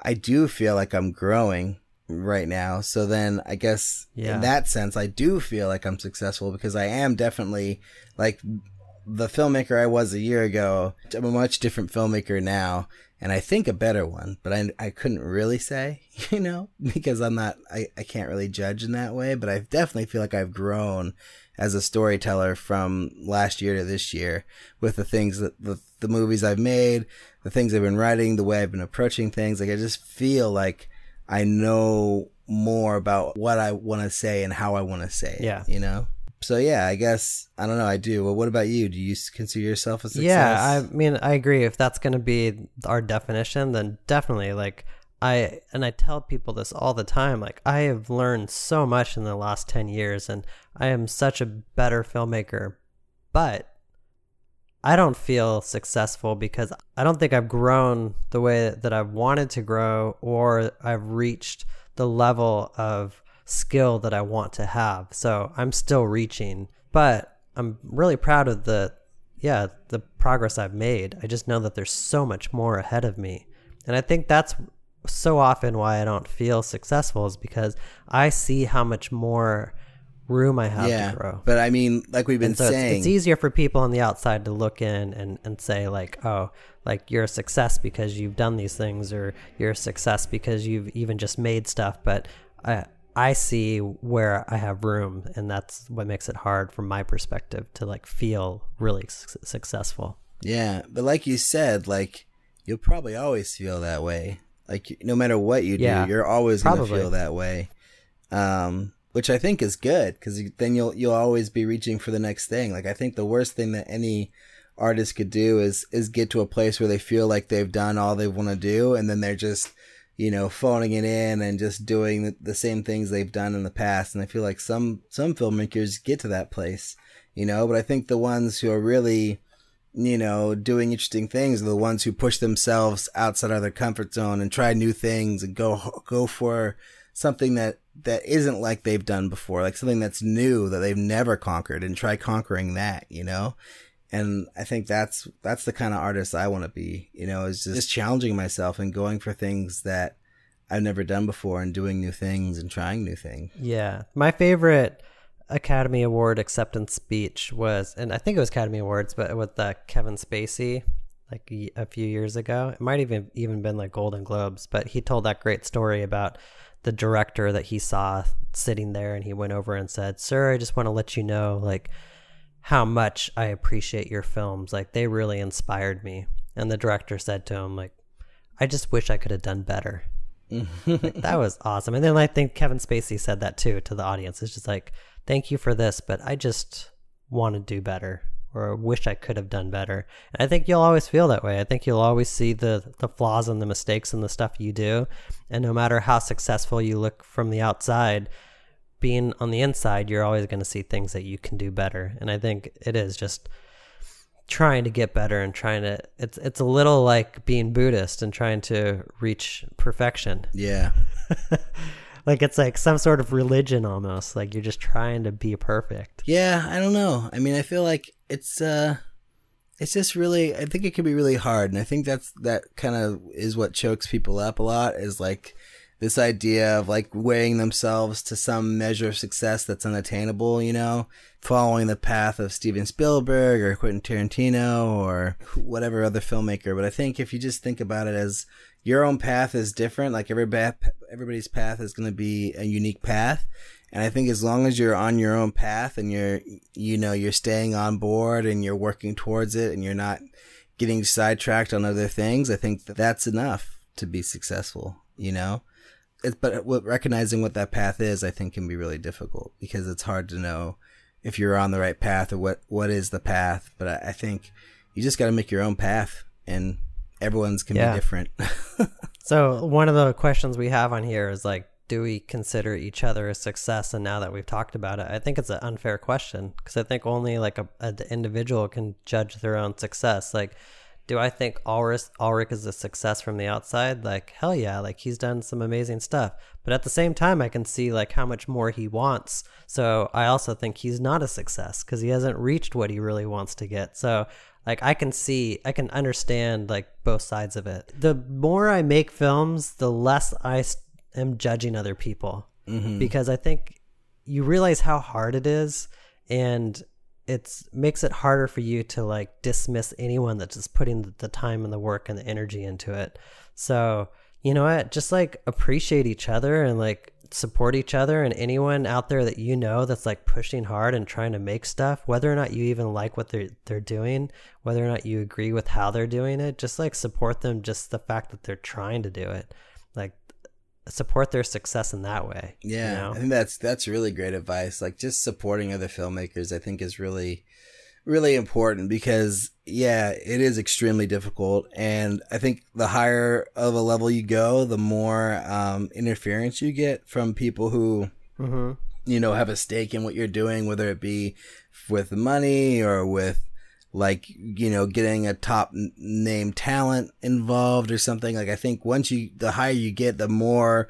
I do feel like I'm growing right now. So then I guess Yeah. in that sense, I do feel like I'm successful because I am definitely like the filmmaker I was a year ago. I'm a much different filmmaker now, and I think a better one. But I I couldn't really say, you know, because I'm not I I can't really judge in that way. But I definitely feel like I've grown as a storyteller from last year to this year with the things that the, the movies I've made, the things I've been writing, the way I've been approaching things. Like I just feel like I know more about what I want to say and how I want to say it. Yeah. You know? So yeah, I guess I don't know. I do. Well, what about you? Do you consider yourself a success? Yeah, I mean, I agree. If that's going to be our definition, then definitely. Like, I and I tell people this all the time. Like, I have learned so much in the last ten years, and I am such a better filmmaker. But I don't feel successful because I don't think I've grown the way that I've wanted to grow, or I've reached the level of skill that I want to have. So I'm still reaching, but I'm really proud of the yeah, the progress I've made. I just know that there's so much more ahead of me. And I think that's so often why I don't feel successful is because I see how much more room I have yeah, to grow. but I mean, like we've been so saying, it's easier for people on the outside to look in and, and say like, oh, like you're a success because you've done these things, or you're a success because you've even just made stuff. But I I see where I have room, and that's what makes it hard from my perspective to like feel really su- successful. Yeah, but like you said, like you'll probably always feel that way. Like no matter what you do, Yeah, you're always gonna probably. feel that way. Um, which I think is good because then you'll you'll always be reaching for the next thing. Like I think the worst thing that any artist could do is is get to a place where they feel like they've done all they want to do, and then they're just you know phoning it in and just doing the, the same things they've done in the past. And I feel like some some filmmakers get to that place, you know. But I think the ones who are really you know, doing interesting things are the ones who push themselves outside of their comfort zone and try new things and go go for something that that isn't like they've done before, like something that's new that they've never conquered and try conquering that, you know? And I think that's that's the kind of artist I want to be, you know, is just challenging myself and going for things that I've never done before and doing new things and trying new things. Yeah, my favorite Academy Award acceptance speech was, and I think it was Academy Awards, but with uh, Kevin Spacey, like a few years ago. It might even even been like Golden Globes, but he told that great story about the director that he saw sitting there, and he went over and said, "Sir, I just want to let you know, like." how much I appreciate your films. Like they really inspired me. And the director said to him, like, I just wish I could have done better. Like, that was awesome. And then I think Kevin Spacey said that too to the audience. It's just like, thank you for this, but I just want to do better or wish I could have done better. And I think you'll always feel that way. I think you'll always see the the flaws and the mistakes and the stuff you do. And no matter how successful you look from the outside, being on the inside, you're always going to see things that you can do better. And I think it is just trying to get better and trying to it's it's a little like being Buddhist and trying to reach perfection. Yeah. like it's like some sort of religion almost. Like you're just trying to be perfect. Yeah, I don't know. I mean, I feel like it's uh it's just really I think it can be really hard and I think that's that kind of is what chokes people up a lot is like this idea of like weighing themselves to some measure of success that's unattainable, you know, following the path of Steven Spielberg or Quentin Tarantino or whatever other filmmaker. But I think if you just think about it as your own path is different, like every everybody's path is going to be a unique path. And I think as long as you're on your own path and you're, you know, you're staying on board and you're working towards it and you're not getting sidetracked on other things, I think that that's enough to be successful, you know? It, but recognizing what that path is, I think can be really difficult because it's hard to know if you're on the right path or what, what is the path. But I, I think you just got to make your own path and everyone's can Yeah. be different. So one of the questions we have on here is like, do we consider each other a success? And now that we've talked about it, I think it's an unfair question because I think only like a, an individual can judge their own success. Like, do I think Alrik, Alrik is a success from the outside? Like, hell yeah, like he's done some amazing stuff. But at the same time, I can see like how much more he wants. So I also think he's not a success because he hasn't reached what he really wants to get. So like I can see, I can understand like both sides of it. The more I make films, the less I am judging other people mm-hmm. because I think you realize how hard it is and it's makes it harder for you to like dismiss anyone that's just putting the time and the work and the energy into it. So, you know what? Just like appreciate each other and like support each other and anyone out there that you know that's like pushing hard and trying to make stuff, whether or not you even like what they're they're doing, whether or not you agree with how they're doing it, just like support them just the fact that they're trying to do it. Like support their success in that way. Yeah, you know? I think that's that's really great advice. Like just supporting other filmmakers, I think is really really important because yeah, it is extremely difficult, and I think the higher of a level you go, the more um, interference you get from people who mm-hmm. you know have a stake in what you're doing, whether it be with money or with like you know getting a top name talent involved or something like i think once you the higher you get the more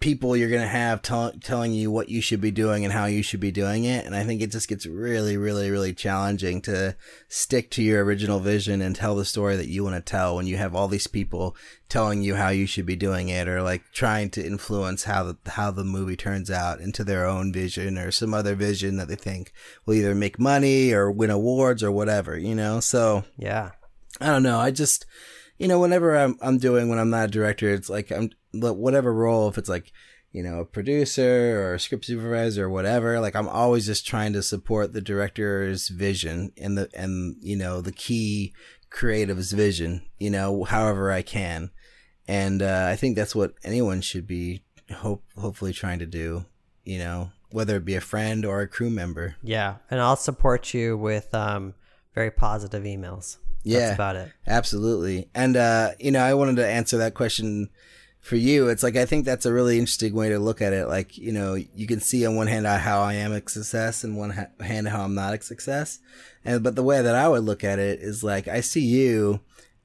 people you're going to have t- telling you what you should be doing and how you should be doing it. And I think it just gets really, really, really challenging to stick to your original vision and tell the story that you want to tell when you have all these people telling you how you should be doing it or like trying to influence how the, how the movie turns out into their own vision or some other vision that they think will either make money or win awards or whatever, you know? So yeah, I don't know. I just, you know, whenever I'm, I'm doing when I'm not a director, it's like I'm, whatever role, if it's like, you know, a producer or a script supervisor or whatever, like I'm always just trying to support the director's vision and the, and, you know, the key creative's vision, you know, however I can. And, uh, I think that's what anyone should be hope, hopefully trying to do, you know, whether it be a friend or a crew member. Yeah. And I'll support you with, um, very positive emails. Yeah. That's about it. Absolutely. And, uh, you know, I wanted to answer that question for you, it's like I think that's a really interesting way to look at it. Like you know, you can see on one hand how I am a success, and one hand how I'm not a success. And but the way that I would look at it is like I see you,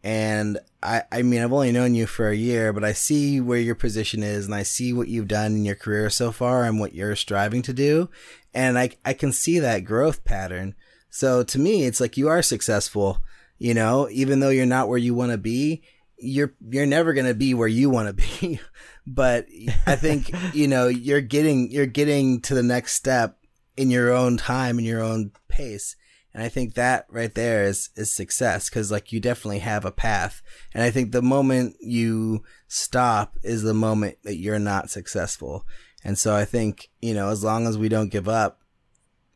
and I I mean I've only known you for a year, but I see where your position is, and I see what you've done in your career so far, and what you're striving to do, and I I can see that growth pattern. So to me, it's like you are successful. You know, even though you're not where you want to be you're you're never going to be where you want to be but i think you know you're getting you're getting to the next step in your own time in your own pace. And i think that right there is is success cuz like you definitely have a path. And i think the moment you stop is the moment that you're not successful. And so i think you know as long as we don't give up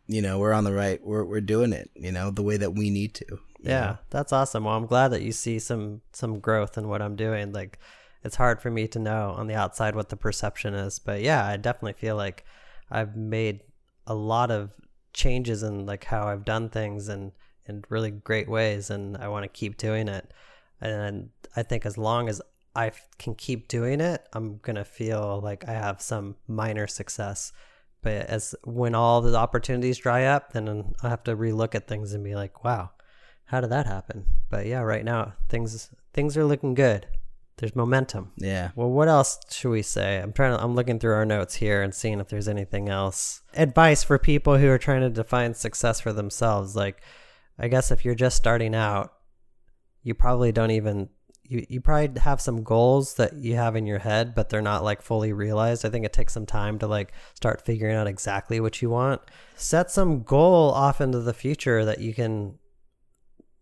you know we're on the right we're we're doing it you know the way that we need to yeah, that's awesome. Well, I'm glad that you see some some growth in what I'm doing. Like it's hard for me to know on the outside what the perception is, but yeah, I definitely feel like I've made a lot of changes in like how I've done things and in really great ways and I want to keep doing it. And I think as long as I can keep doing it, I'm going to feel like I have some minor success. But as when all the opportunities dry up, then I have to relook at things and be like, wow, how did that happen? But yeah, right now things things are looking good. There's momentum. Yeah. Well, what else should we say? I'm trying to I'm looking through our notes here and seeing if there's anything else. Advice for people who are trying to define success for themselves. Like I guess if you're just starting out, you probably don't even you, you probably have some goals that you have in your head, but they're not like fully realized. I think it takes some time to like start figuring out exactly what you want. Set some goal off into the future that you can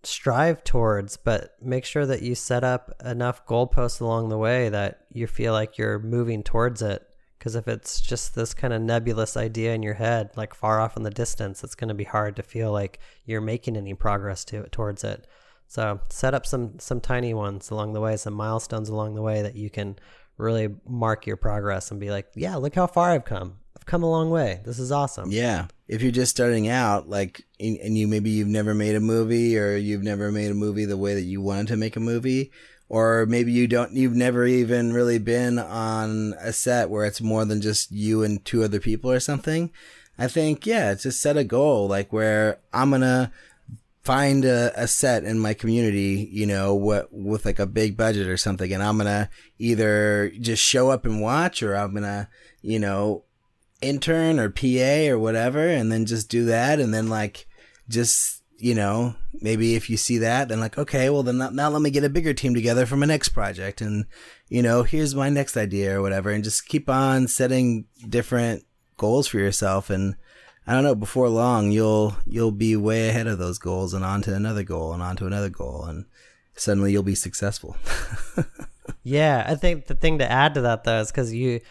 strive towards, but make sure that you set up enough goalposts along the way that you feel like you're moving towards it. Because if it's just this kind of nebulous idea in your head, like far off in the distance, it's going to be hard to feel like you're making any progress to towards it. So set up some some tiny ones along the way, some milestones along the way that you can really mark your progress and be like, yeah, look how far I've come. I've come a long way. This is awesome. Yeah. If you're just starting out, like, and you maybe you've never made a movie or you've never made a movie the way that you wanted to make a movie, or maybe you don't, you've never even really been on a set where it's more than just you and two other people or something. I think, yeah, just set a goal, like where I'm going to find a, a, set in my community, you know, what with like a big budget or something, and I'm gonna either just show up and watch, or I'm gonna, you know, intern or PA or whatever, and then just do that, and then like just you know maybe if you see that, then like okay, well then now let me get a bigger team together for my next project, and you know here's my next idea or whatever, and just keep on setting different goals for yourself, and I don't know, before long you'll you'll be way ahead of those goals and on to another goal and on to another goal and suddenly you'll be successful. yeah, I think the thing to add to that though is because you,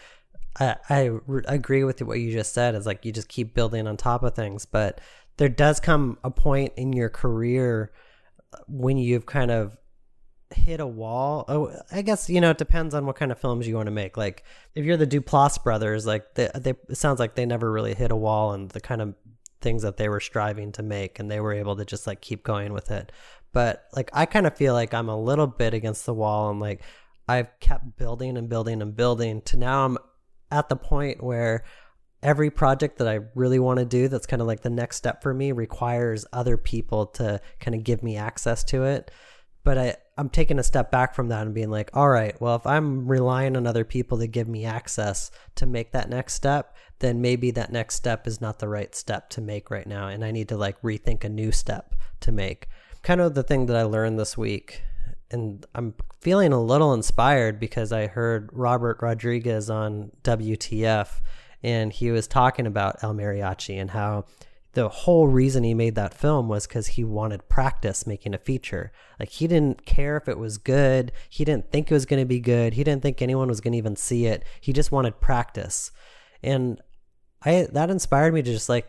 I, I re- agree with what you just said. Is like you just keep building on top of things, but there does come a point in your career uh, when you've kind of hit a wall. Oh, I guess you know it depends on what kind of films you want to make. Like if you're the Duplass brothers, like they, they it sounds like they never really hit a wall and the kind of things that they were striving to make, and they were able to just like keep going with it. But like I kind of feel like I'm a little bit against the wall, and like I've kept building and building and building to now I'm at the point where every project that I really want to do that's kind of like the next step for me requires other people to kind of give me access to it. But I, I'm taking a step back from that and being like, all right, well, if I'm relying on other people to give me access to make that next step, then maybe that next step is not the right step to make right now. And I need to like rethink a new step to make. Kind of the thing that I learned this week. And I'm feeling a little inspired because I heard Robert Rodriguez on WTF and he was talking about El Mariachi and how the whole reason he made that film was because he wanted practice making a feature. Like he didn't care if it was good. He didn't think it was going to be good. He didn't think anyone was going to even see it. He just wanted practice, and I that inspired me to just like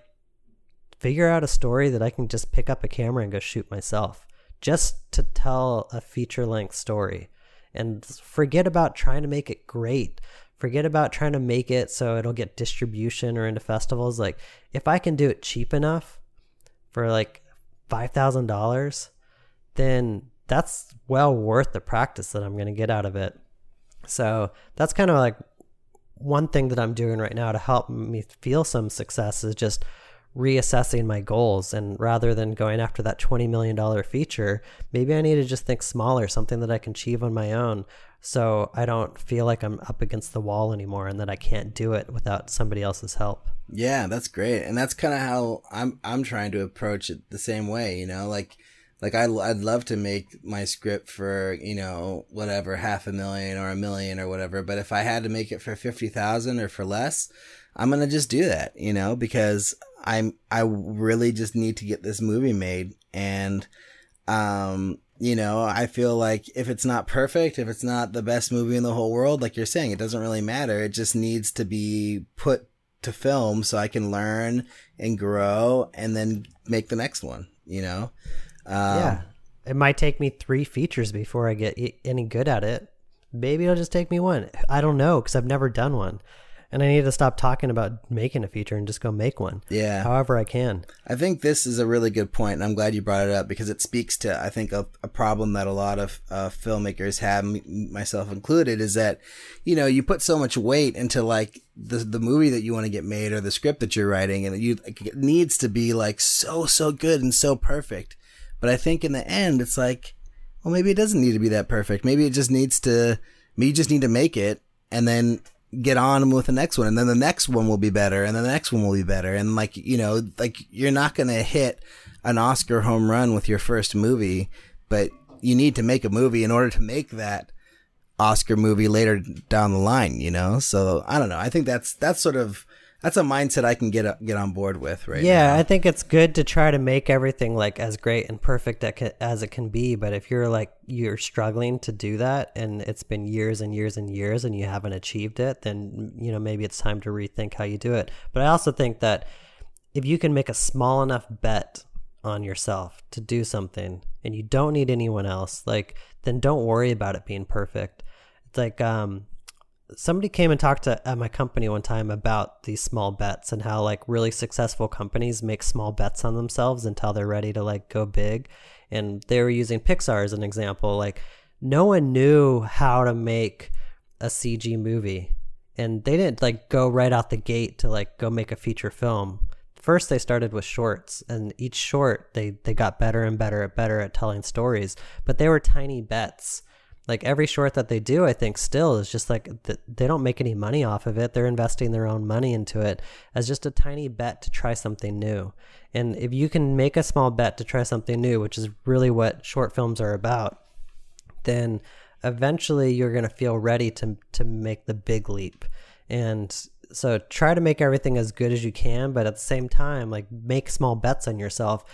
figure out a story that I can just pick up a camera and go shoot myself, just to tell a feature length story, and forget about trying to make it great forget about trying to make it so it'll get distribution or into festivals. Like if I can do it cheap enough for like five thousand dollars, then that's well worth the practice that I'm gonna get out of it. So that's kind of like one thing that I'm doing right now to help me feel some success is just reassessing my goals and rather than going after that 20 million dollar feature maybe i need to just think smaller something that i can achieve on my own so I don't feel like I'm up against the wall anymore and that I can't do it without somebody else's help. Yeah, that's great. And that's kind of how I'm I'm trying to approach it the same way, you know, like like I I'd love to make my script for, you know, whatever half a million or a million or whatever, but if I had to make it for 50,000 or for less, I'm to just do that, you know, because I'm I really just need to get this movie made and um you know, I feel like if it's not perfect, if it's not the best movie in the whole world, like you're saying, it doesn't really matter. It just needs to be put to film so I can learn and grow and then make the next one, you know? Um, yeah. It might take me three features before I get any good at it. Maybe it'll just take me one. I don't know because I've never done one and I need to stop talking about making a feature and just go make one. Yeah. However I can. I think this is a really good point, and I'm glad you brought it up because it speaks to, I think, a, a problem that a lot of uh, filmmakers have, myself included, is that, you know, you put so much weight into like the the movie that you want to get made or the script that you're writing, and you it needs to be like so so good and so perfect. But I think in the end, it's like, well, maybe it doesn't need to be that perfect. Maybe it just needs to, maybe you just need to make it and then get on with the next one and then the next one will be better and then the next one will be better. And like you know like you're not going to hit an oscar home run with your first movie but you need to make a movie in order to make that oscar movie later down the line you know? So i don't know. I think that's that's sort of that's a mindset I can get get on board with, right? Yeah, now. I think it's good to try to make everything like as great and perfect as it can be. But if you're like you're struggling to do that, and it's been years and years and years, and you haven't achieved it, then you know maybe it's time to rethink how you do it. But I also think that if you can make a small enough bet on yourself to do something, and you don't need anyone else, like then don't worry about it being perfect. It's like um, somebody came and talked to at my company one time about these small bets and how like really successful companies make small bets on themselves until they're ready to like go big. And they were using pixar as an example. Like no one knew how to make a cg movie. And they didn't like go right out the gate to like go make a feature film. First they started with shorts and each short they they got better and better at better at telling stories. But they were tiny bets like every short that they do i think still is just like they don't make any money off of it. They're investing their own money into it as just a tiny bet to try something new. And if you can make a small bet to try something new which is really what short films are about then eventually you're going to feel ready to to make the big leap. And so try to make everything as good as you can, but at the same time, like make small bets on yourself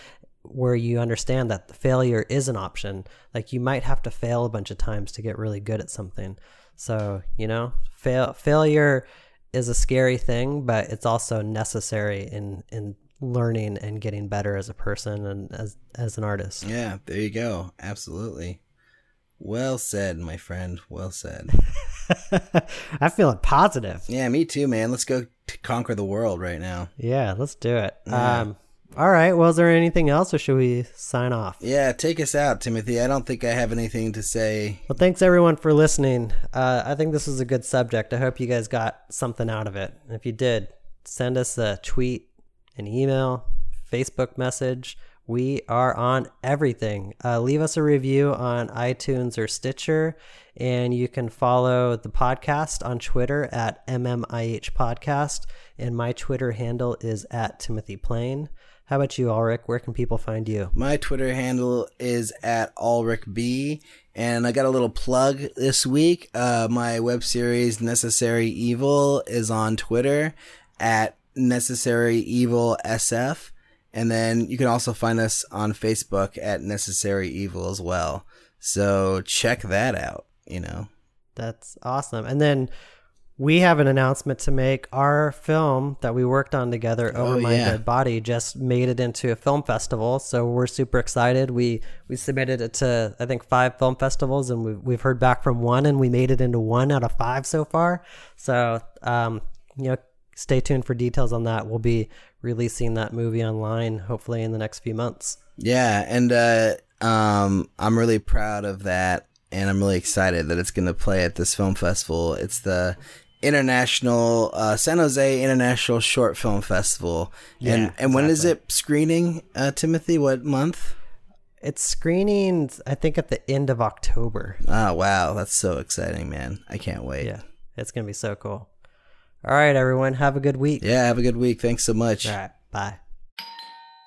where you understand that failure is an option. Like you might have to fail a bunch of times to get really good at something. So, you know, fail failure is a scary thing, but it's also necessary in in learning and getting better as a person and as as an artist. Yeah, there you go. Absolutely. Well said, my friend. Well said. I feel it positive. Yeah, me too, man. Let's go conquer the world right now. Yeah, let's do it. Yeah. Um all right. Well, is there anything else, or should we sign off? Yeah, take us out, Timothy. I don't think I have anything to say. Well, thanks everyone for listening. Uh, I think this was a good subject. I hope you guys got something out of it. And if you did, send us a tweet, an email, Facebook message. We are on everything. Uh, leave us a review on iTunes or Stitcher, and you can follow the podcast on Twitter at MMIH Podcast. And my Twitter handle is at Timothy Plain. How about you, Alrik? Where can people find you? My Twitter handle is at Alrik B. And I got a little plug this week. Uh, my web series Necessary Evil is on Twitter at Necessary Evil SF. And then you can also find us on Facebook at Necessary Evil as well. So check that out, you know. That's awesome. And then we have an announcement to make. Our film that we worked on together, Over oh, My yeah. Dead Body, just made it into a film festival. So we're super excited. We we submitted it to I think five film festivals, and we've we've heard back from one, and we made it into one out of five so far. So um, you know, stay tuned for details on that. We'll be releasing that movie online hopefully in the next few months. Yeah, and uh, um, I'm really proud of that and I'm really excited that it's going to play at this film festival. It's the International uh, San Jose International Short Film Festival. Yeah, and and exactly. when is it screening, uh, Timothy? What month? It's screening, I think, at the end of October. Oh wow, that's so exciting, man! I can't wait. Yeah, it's gonna be so cool. All right, everyone, have a good week. Yeah, have a good week. Thanks so much. All right, bye.